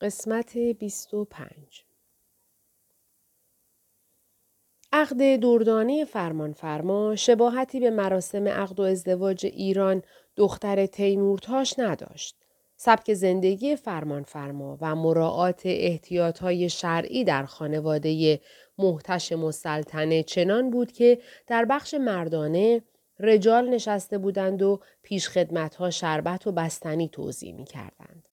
قسمت 25 عقد دردانه فرمانفرما شباهتی به مراسم عقد و ازدواج ایران دختر تیمورتاش نداشت. سبک زندگی فرمانفرما و مراعات احتیاطهای شرعی در خانواده محتشم و سلطنه چنان بود که در بخش مردانه رجال نشسته بودند و پیشخدمتها شربت و بستنی توضیح می کردند.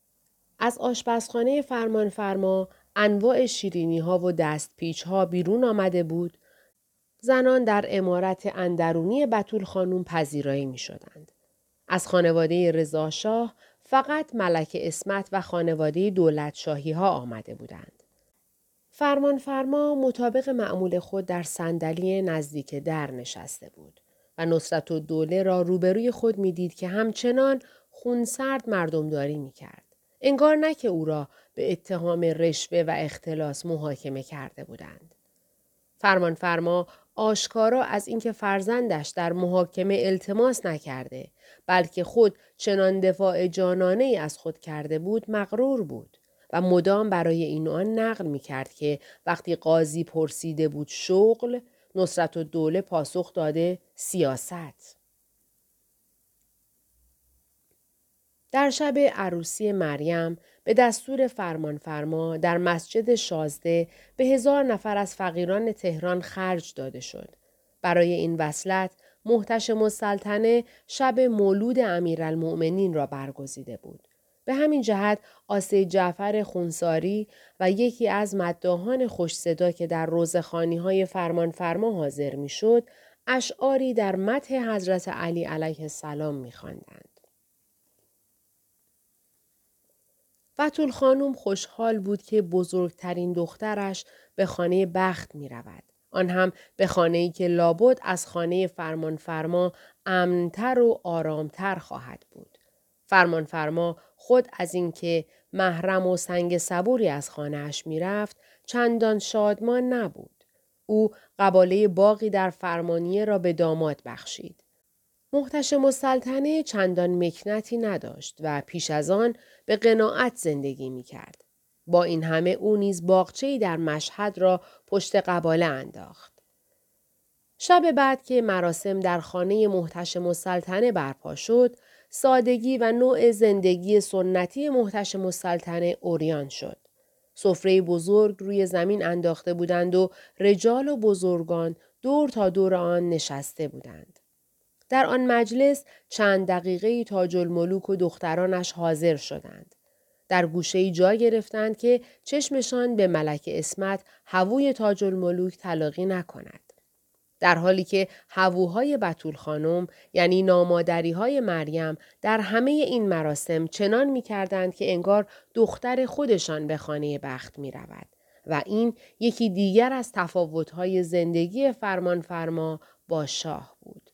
از آشپزخانه فرمانفرما انواع شیرینی ها و دستپیچ ها بیرون آمده بود. زنان در امارت اندرونی بطول خانوم پذیرایی می شدند. از خانواده رضاشاه فقط ملک اسمت و خانواده دولت شاهی ها آمده بودند. فرمان فرما مطابق معمول خود در صندلی نزدیک در نشسته بود و نصرت و دوله را روبروی خود می‌دید که همچنان خونسرد مردمداری می کرد. انگار نه که او را به اتهام رشوه و اختلاس محاکمه کرده بودند. فرمان فرما آشکارا از اینکه فرزندش در محاکمه التماس نکرده بلکه خود چنان دفاع جانانه ای از خود کرده بود مغرور بود و مدام برای این آن نقل می کرد که وقتی قاضی پرسیده بود شغل نصرت و دوله پاسخ داده سیاست. در شب عروسی مریم به دستور فرمانفرما در مسجد شازده به هزار نفر از فقیران تهران خرج داده شد. برای این وصلت محتشم السلطنه شب مولود امیرالمؤمنین را برگزیده بود. به همین جهت آسه جعفر خونساری و یکی از مداهان خوش صدا که در روزخانی های فرمان فرما حاضر می شد، اشعاری در متح حضرت علی علیه السلام می خواندند. فتول خانم خوشحال بود که بزرگترین دخترش به خانه بخت می رود. آن هم به خانه ای که لابد از خانه فرمانفرما امنتر و آرامتر خواهد بود. فرمانفرما خود از اینکه محرم و سنگ صبوری از خانهاش می‌رفت چندان شادمان نبود. او قباله باقی در فرمانیه را به داماد بخشید. محتشم السلطنه چندان مکنتی نداشت و پیش از آن به قناعت زندگی می کرد. با این همه او نیز باغچه‌ای در مشهد را پشت قباله انداخت. شب بعد که مراسم در خانه محتشم السلطنه برپا شد، سادگی و نوع زندگی سنتی محتشم السلطنه اوریان شد. سفره بزرگ روی زمین انداخته بودند و رجال و بزرگان دور تا دور آن نشسته بودند. در آن مجلس چند دقیقه تاج الملوک و دخترانش حاضر شدند. در گوشه جا گرفتند که چشمشان به ملک اسمت هووی تاج الملوک تلاقی نکند. در حالی که هووهای بطول خانم یعنی نامادری های مریم در همه این مراسم چنان می کردند که انگار دختر خودشان به خانه بخت می رود. و این یکی دیگر از تفاوت‌های زندگی فرمان فرما با شاه بود.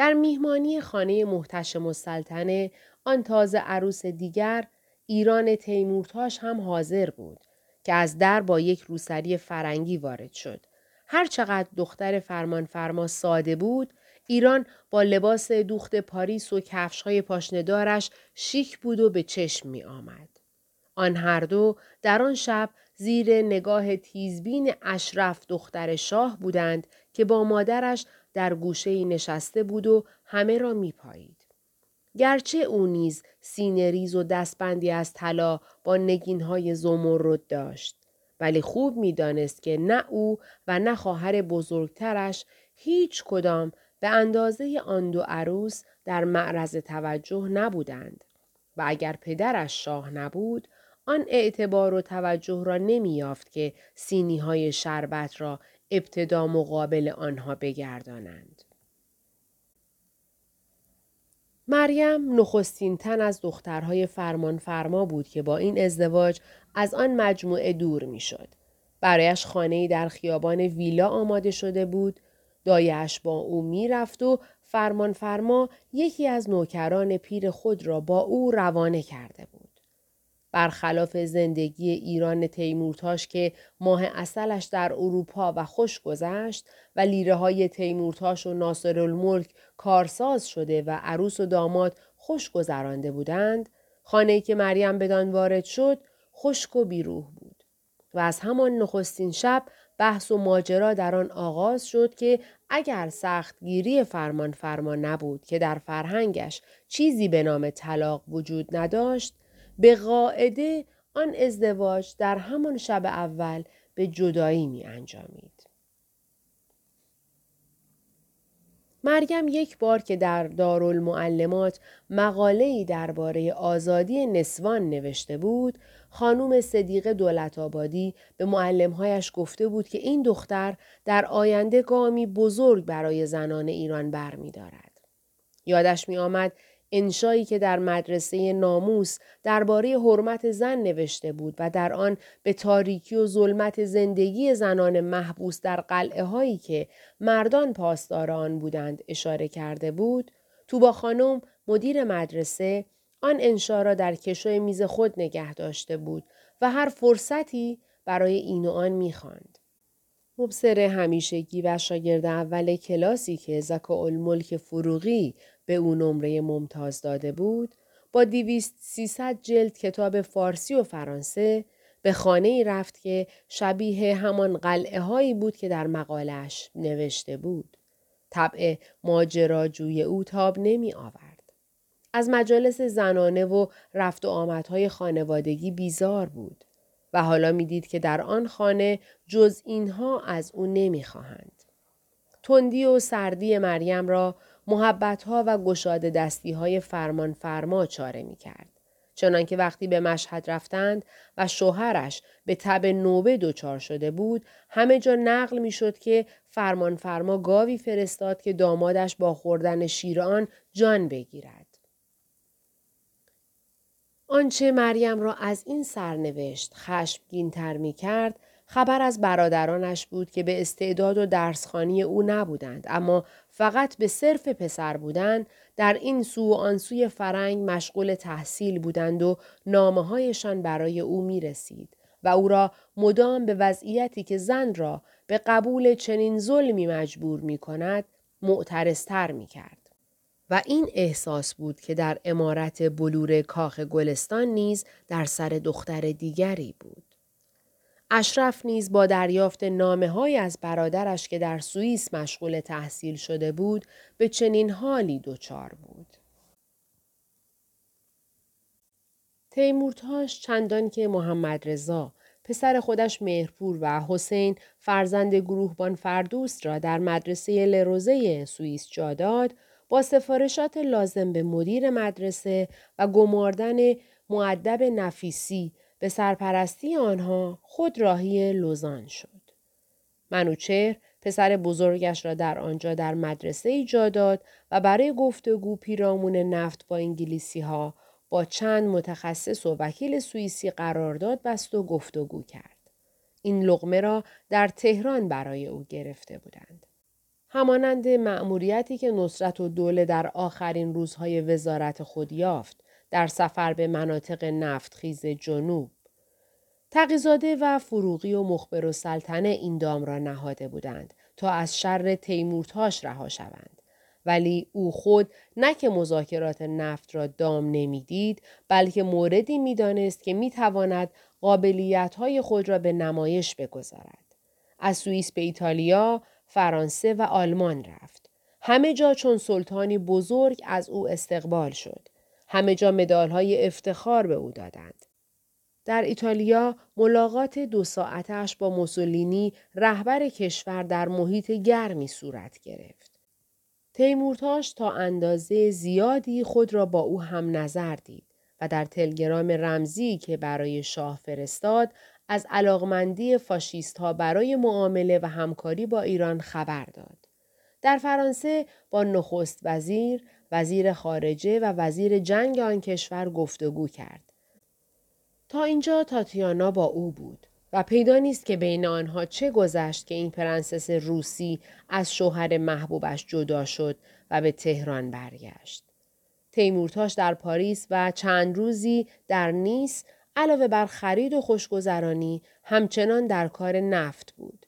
در میهمانی خانه محتشم السلطنه آن تازه عروس دیگر ایران تیمورتاش هم حاضر بود که از در با یک روسری فرنگی وارد شد. هر چقدر دختر فرمان فرما ساده بود، ایران با لباس دوخت پاریس و کفش های پاشندارش شیک بود و به چشم می آمد. آن هر دو در آن شب زیر نگاه تیزبین اشرف دختر شاه بودند که با مادرش در گوشه نشسته بود و همه را می پایید. گرچه او نیز سینه‌ریز و دستبندی از طلا با نگینهای زمرد داشت ولی خوب می‌دانست که نه او و نه خواهر بزرگترش هیچ کدام به اندازه آن دو عروس در معرض توجه نبودند و اگر پدرش شاه نبود آن اعتبار و توجه را نمیافت که سینی های شربت را ابتدا مقابل آنها بگردانند. مریم نخستین تن از دخترهای فرمان فرما بود که با این ازدواج از آن مجموعه دور می‌شد. برایش خانه در خیابان ویلا آماده شده بود. دایش با او می‌رفت و فرمان فرما یکی از نوکران پیر خود را با او روانه کرده بود. برخلاف زندگی ایران تیمورتاش که ماه اصلش در اروپا و خوش گذشت و لیره های تیمورتاش و ناصر الملک کارساز شده و عروس و داماد خوش گذرانده بودند، خانه که مریم بدان وارد شد خشک و بیروح بود و از همان نخستین شب بحث و ماجرا در آن آغاز شد که اگر سختگیری فرمان فرما نبود که در فرهنگش چیزی به نام طلاق وجود نداشت به قاعده آن ازدواج در همان شب اول به جدایی می انجامید. مریم یک بار که در دارالمعلمات مقاله‌ای درباره آزادی نسوان نوشته بود، خانوم صدیق دولت آبادی به معلمهایش گفته بود که این دختر در آینده گامی بزرگ برای زنان ایران برمیدارد. یادش می آمد انشایی که در مدرسه ناموس درباره حرمت زن نوشته بود و در آن به تاریکی و ظلمت زندگی زنان محبوس در قلعه هایی که مردان پاسدار آن بودند اشاره کرده بود تو با خانم مدیر مدرسه آن انشا را در کشوی میز خود نگه داشته بود و هر فرصتی برای این و آن می‌خواند. مبصر همیشگی و شاگرد اول کلاسی که زکا الملک فروغی به او نمره ممتاز داده بود با دیویست سیصد جلد کتاب فارسی و فرانسه به خانه ای رفت که شبیه همان قلعه هایی بود که در مقالش نوشته بود. طبع ماجراجوی او تاب نمی آورد. از مجالس زنانه و رفت و آمدهای خانوادگی بیزار بود و حالا می‌دید که در آن خانه جز اینها از او نمی‌خواهند. تندی و سردی مریم را محبتها و گشاده دستی های فرمان فرما چاره می کرد. چنانکه وقتی به مشهد رفتند و شوهرش به تب نوبه دچار شده بود همه جا نقل می شد که فرمان فرما گاوی فرستاد که دامادش با خوردن شیران جان بگیرد. آنچه مریم را از این سرنوشت خشمگین تر می کرد خبر از برادرانش بود که به استعداد و درسخانی او نبودند اما فقط به صرف پسر بودن در این سو و آن سوی فرنگ مشغول تحصیل بودند و نامه هایشان برای او می رسید و او را مدام به وضعیتی که زن را به قبول چنین ظلمی مجبور می کند معترستر می کرد. و این احساس بود که در امارت بلور کاخ گلستان نیز در سر دختر دیگری بود. اشرف نیز با دریافت نامه های از برادرش که در سوئیس مشغول تحصیل شده بود به چنین حالی دچار بود. تیمورتاش چندان که محمد رضا پسر خودش مهرپور و حسین فرزند گروهبان فردوست را در مدرسه لروزه سوئیس جا داد با سفارشات لازم به مدیر مدرسه و گماردن معدب نفیسی به سرپرستی آنها خود راهی لوزان شد. منوچهر پسر بزرگش را در آنجا در مدرسه ای جا داد و برای گفتگو پیرامون نفت با انگلیسی ها با چند متخصص و وکیل سوئیسی قرارداد بست و گفتگو کرد. این لغمه را در تهران برای او گرفته بودند. همانند مأموریتی که نصرت و دوله در آخرین روزهای وزارت خود یافت در سفر به مناطق نفتخیز جنوب. تقیزاده و فروغی و مخبر و سلطنه این دام را نهاده بودند تا از شر تیمورتاش رها شوند. ولی او خود نه که مذاکرات نفت را دام نمی‌دید بلکه موردی می‌دانست که می‌تواند قابلیت های خود را به نمایش بگذارد. از سوئیس به ایتالیا، فرانسه و آلمان رفت. همه جا چون سلطانی بزرگ از او استقبال شد. همه جا مدال های افتخار به او دادند. در ایتالیا ملاقات دو ساعتش با موسولینی رهبر کشور در محیط گرمی صورت گرفت. تیمورتاش تا اندازه زیادی خود را با او هم نظر دید و در تلگرام رمزی که برای شاه فرستاد از علاقمندی فاشیست ها برای معامله و همکاری با ایران خبر داد. در فرانسه با نخست وزیر، وزیر خارجه و وزیر جنگ آن کشور گفتگو کرد. تا اینجا تاتیانا با او بود و پیدا نیست که بین آنها چه گذشت که این پرنسس روسی از شوهر محبوبش جدا شد و به تهران برگشت. تیمورتاش در پاریس و چند روزی در نیس علاوه بر خرید و خوشگذرانی همچنان در کار نفت بود.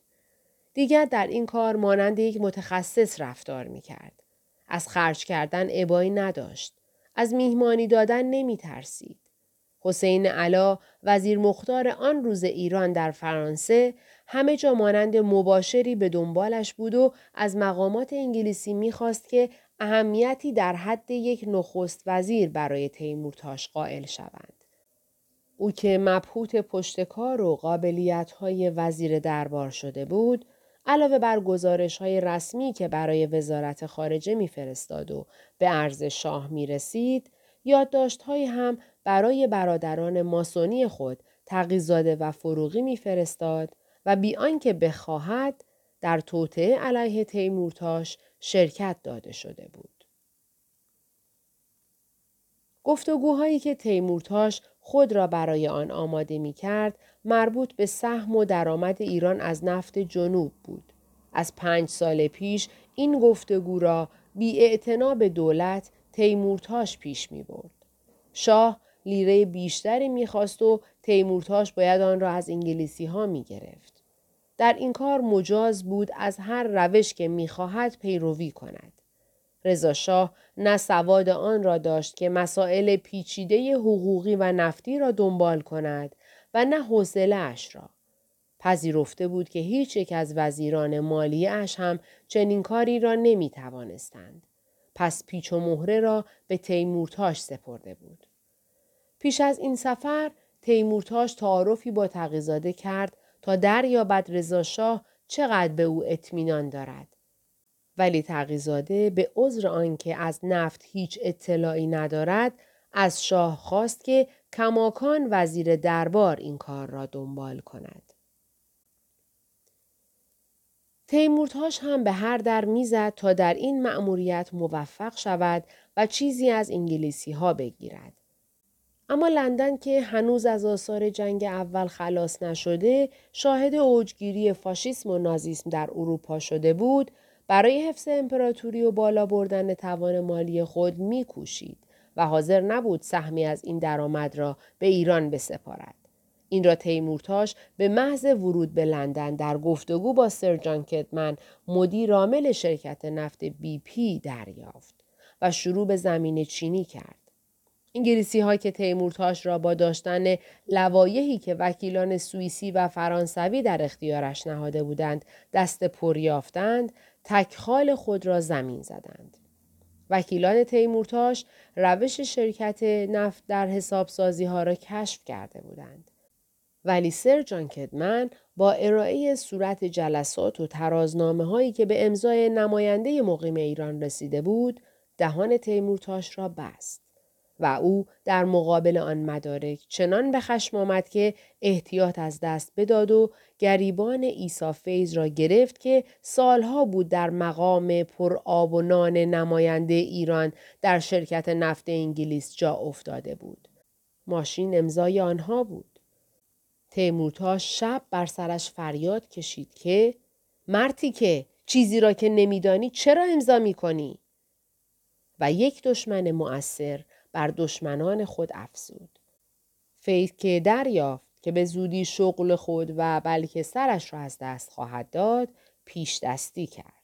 دیگر در این کار مانند یک متخصص رفتار می کرد. از خرج کردن عبایی نداشت. از میهمانی دادن نمی ترسید. حسین علا وزیر مختار آن روز ایران در فرانسه همه جا مانند مباشری به دنبالش بود و از مقامات انگلیسی می‌خواست که اهمیتی در حد یک نخست وزیر برای تیمورتاش قائل شوند. او که مبهوت پشتکار و قابلیت های وزیر دربار شده بود، علاوه بر گزارش های رسمی که برای وزارت خارجه میفرستاد و به عرض شاه می رسید، یادداشت هم برای برادران ماسونی خود تقیزاده و فروغی میفرستاد و بی آنکه بخواهد در توطعه علیه تیمورتاش شرکت داده شده بود. گفتگوهایی که تیمورتاش خود را برای آن آماده می کرد مربوط به سهم و درآمد ایران از نفت جنوب بود. از پنج سال پیش این گفتگو را بی به دولت تیمورتاش پیش می برد. شاه لیره بیشتری می‌خواست و تیمورتاش باید آن را از انگلیسی ها می گرفت. در این کار مجاز بود از هر روش که می‌خواهد پیروی کند. رضا شاه نه سواد آن را داشت که مسائل پیچیده حقوقی و نفتی را دنبال کند و نه حوصله اش را. پذیرفته بود که هیچ یک از وزیران مالی اش هم چنین کاری را نمی توانستند. پس پیچ و مهره را به تیمورتاش سپرده بود. پیش از این سفر تیمورتاش تعارفی با تقیزاده کرد تا دریابد رضا شاه چقدر به او اطمینان دارد. ولی تقیزاده به عذر آنکه از نفت هیچ اطلاعی ندارد از شاه خواست که کماکان وزیر دربار این کار را دنبال کند. تیمورتاش هم به هر در می‌زد تا در این مأموریت موفق شود و چیزی از انگلیسی ها بگیرد. اما لندن که هنوز از آثار جنگ اول خلاص نشده شاهد اوجگیری فاشیسم و نازیسم در اروپا شده بود برای حفظ امپراتوری و بالا بردن توان مالی خود میکوشید و حاضر نبود سهمی از این درآمد را به ایران بسپارد. این را تیمورتاش به محض ورود به لندن در گفتگو با سر جان کدمن مدیر عامل شرکت نفت بی پی دریافت و شروع به زمین چینی کرد. انگلیسی ها که تیمورتاش را با داشتن لوایحی که وکیلان سوئیسی و فرانسوی در اختیارش نهاده بودند دست پر یافتند تکخال خود را زمین زدند. وکیلان تیمورتاش روش شرکت نفت در حسابسازی ها را کشف کرده بودند. ولی سر جان کدمن با ارائه صورت جلسات و ترازنامه هایی که به امضای نماینده مقیم ایران رسیده بود دهان تیمورتاش را بست. و او در مقابل آن مدارک چنان به خشم آمد که احتیاط از دست بداد و گریبان ایسا فیز را گرفت که سالها بود در مقام پر آب و نان نماینده ایران در شرکت نفت انگلیس جا افتاده بود. ماشین امضای آنها بود. تیمورتا شب بر سرش فریاد کشید که مرتی که چیزی را که نمیدانی چرا امضا می کنی؟ و یک دشمن مؤثر بر دشمنان خود افزود. فیض که دریافت که به زودی شغل خود و بلکه سرش را از دست خواهد داد پیش دستی کرد.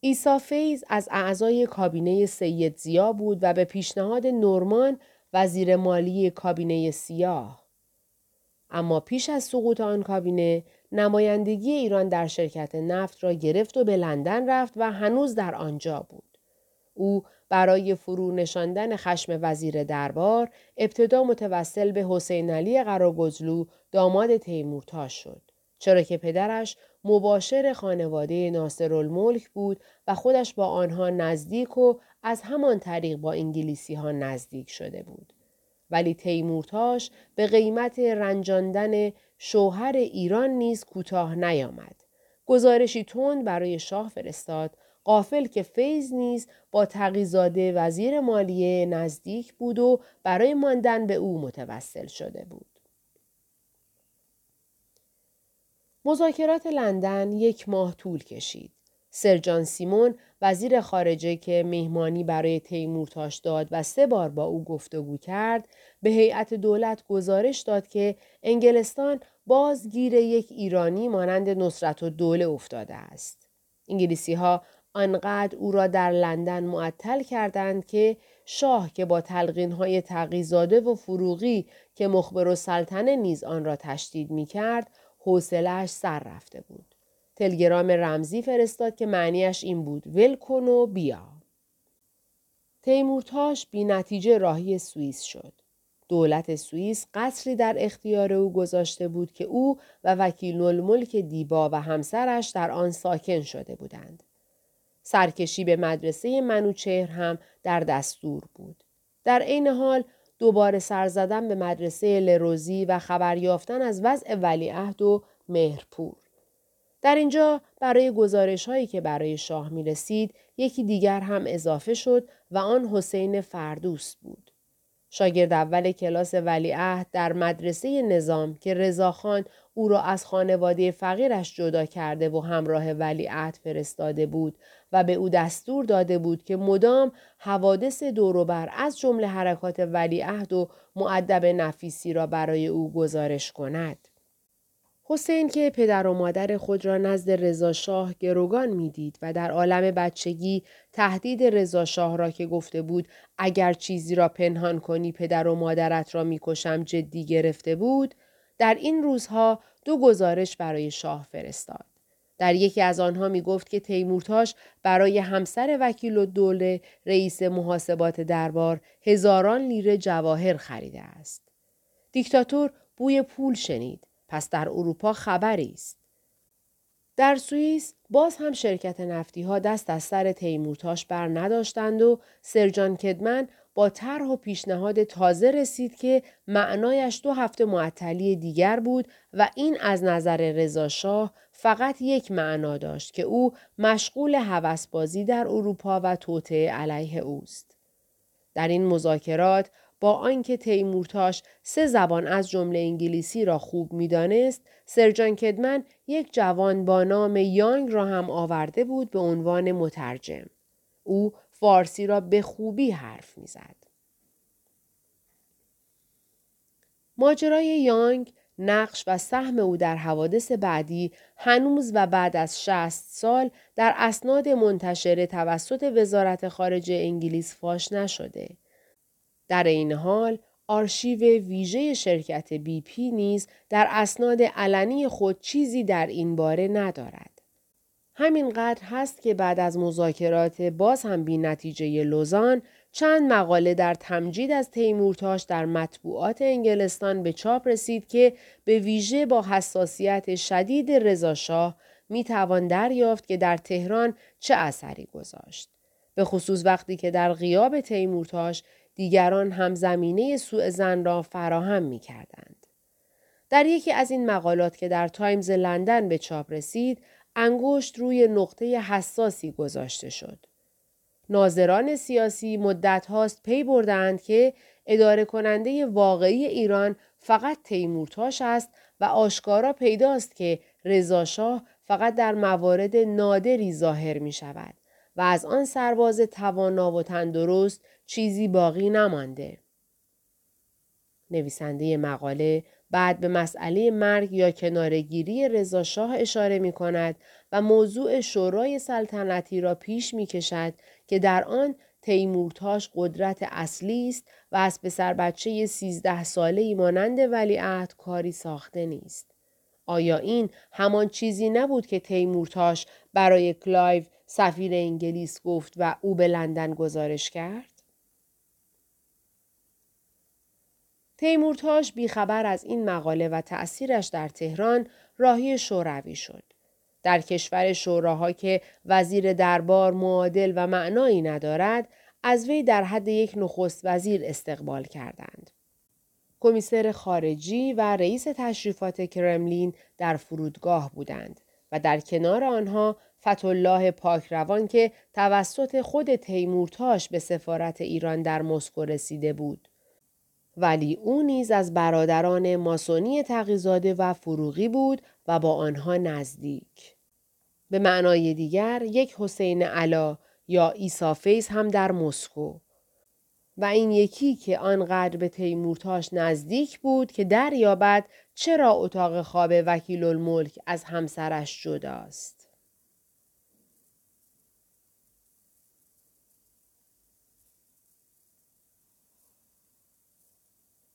ایسا فیض از اعضای کابینه سید زیا بود و به پیشنهاد نورمان وزیر مالی کابینه سیاه. اما پیش از سقوط آن کابینه نمایندگی ایران در شرکت نفت را گرفت و به لندن رفت و هنوز در آنجا بود. او برای فرو نشاندن خشم وزیر دربار ابتدا متوسل به حسین علی قراگزلو داماد تیمورتاش شد. چرا که پدرش مباشر خانواده ناصرالملک بود و خودش با آنها نزدیک و از همان طریق با انگلیسی ها نزدیک شده بود. ولی تیمورتاش به قیمت رنجاندن شوهر ایران نیز کوتاه نیامد. گزارشی تند برای شاه فرستاد قافل که فیض نیز با تقیزاده وزیر مالیه نزدیک بود و برای ماندن به او متوسل شده بود. مذاکرات لندن یک ماه طول کشید. سرجان سیمون وزیر خارجه که مهمانی برای تیمورتاش داد و سه بار با او گفتگو کرد به هیئت دولت گزارش داد که انگلستان بازگیر یک ایرانی مانند نصرت و دوله افتاده است. انگلیسی ها آنقدر او را در لندن معطل کردند که شاه که با های تقیزاده و فروغی که مخبر و سلطنه نیز آن را تشدید می کرد حوصلهاش سر رفته بود. تلگرام رمزی فرستاد که معنیش این بود ول کن و بیا. تیمورتاش بی نتیجه راهی سوئیس شد. دولت سوئیس قصری در اختیار او گذاشته بود که او و وکیل الملک دیبا و همسرش در آن ساکن شده بودند. سرکشی به مدرسه منوچهر هم در دستور بود. در عین حال دوباره سر زدن به مدرسه لروزی و خبر یافتن از وضع ولیعهد و مهرپور. در اینجا برای گزارش هایی که برای شاه می رسید یکی دیگر هم اضافه شد و آن حسین فردوس بود. شاگرد اول کلاس ولیعهد در مدرسه نظام که رضاخان او را از خانواده فقیرش جدا کرده و همراه ولیعهد فرستاده بود و به او دستور داده بود که مدام حوادث دوروبر از جمله حرکات ولیعهد و معدب نفیسی را برای او گزارش کند. حسین که پدر و مادر خود را نزد رضا شاه گروگان می‌دید و در عالم بچگی تهدید رضا شاه را که گفته بود اگر چیزی را پنهان کنی پدر و مادرت را می‌کشم جدی گرفته بود در این روزها دو گزارش برای شاه فرستاد. در یکی از آنها می گفت که تیمورتاش برای همسر وکیل و دوله رئیس محاسبات دربار هزاران لیره جواهر خریده است. دیکتاتور بوی پول شنید. پس در اروپا خبری است. در سوئیس باز هم شرکت نفتی ها دست از سر تیمورتاش بر نداشتند و سرجان کدمن با طرح و پیشنهاد تازه رسید که معنایش دو هفته معطلی دیگر بود و این از نظر رضاشاه فقط یک معنا داشت که او مشغول هوسبازی در اروپا و توطعه علیه اوست. در این مذاکرات با آنکه تیمورتاش سه زبان از جمله انگلیسی را خوب می‌دانست سرجان کدمن یک جوان با نام یانگ را هم آورده بود به عنوان مترجم او فارسی را به خوبی حرف می‌زد ماجرای یانگ نقش و سهم او در حوادث بعدی هنوز و بعد از 60 سال در اسناد منتشره توسط وزارت خارجه انگلیس فاش نشده. در این حال آرشیو ویژه شرکت بی پی نیز در اسناد علنی خود چیزی در این باره ندارد. همینقدر هست که بعد از مذاکرات باز هم بی نتیجه لوزان چند مقاله در تمجید از تیمورتاش در مطبوعات انگلستان به چاپ رسید که به ویژه با حساسیت شدید رضاشاه می توان دریافت که در تهران چه اثری گذاشت. به خصوص وقتی که در غیاب تیمورتاش دیگران هم زمینه سوء زن را فراهم می کردند. در یکی از این مقالات که در تایمز لندن به چاپ رسید، انگشت روی نقطه حساسی گذاشته شد. ناظران سیاسی مدت هاست پی بردند که اداره کننده واقعی ایران فقط تیمورتاش است و آشکارا پیداست که رضاشاه فقط در موارد نادری ظاهر می شود و از آن سرباز توانا و تندرست چیزی باقی نمانده. نویسنده مقاله بعد به مسئله مرگ یا کناره‌گیری رضا شاه اشاره می کند و موضوع شورای سلطنتی را پیش می کشد که در آن تیمورتاش قدرت اصلی است و از پسر بچه سیزده ساله ای مانند ولیعهد کاری ساخته نیست. آیا این همان چیزی نبود که تیمورتاش برای کلایو سفیر انگلیس گفت و او به لندن گزارش کرد؟ تیمورتاش بیخبر از این مقاله و تأثیرش در تهران راهی شوروی شد. در کشور شوراها که وزیر دربار معادل و معنایی ندارد از وی در حد یک نخست وزیر استقبال کردند. کمیسر خارجی و رئیس تشریفات کرملین در فرودگاه بودند و در کنار آنها فتولاه پاکروان که توسط خود تیمورتاش به سفارت ایران در مسکو رسیده بود. ولی او نیز از برادران ماسونی تقیزاده و فروغی بود و با آنها نزدیک. به معنای دیگر یک حسین علا یا ایسافیز هم در مسکو و این یکی که آنقدر به تیمورتاش نزدیک بود که دریابد چرا اتاق خواب وکیل الملک از همسرش جداست.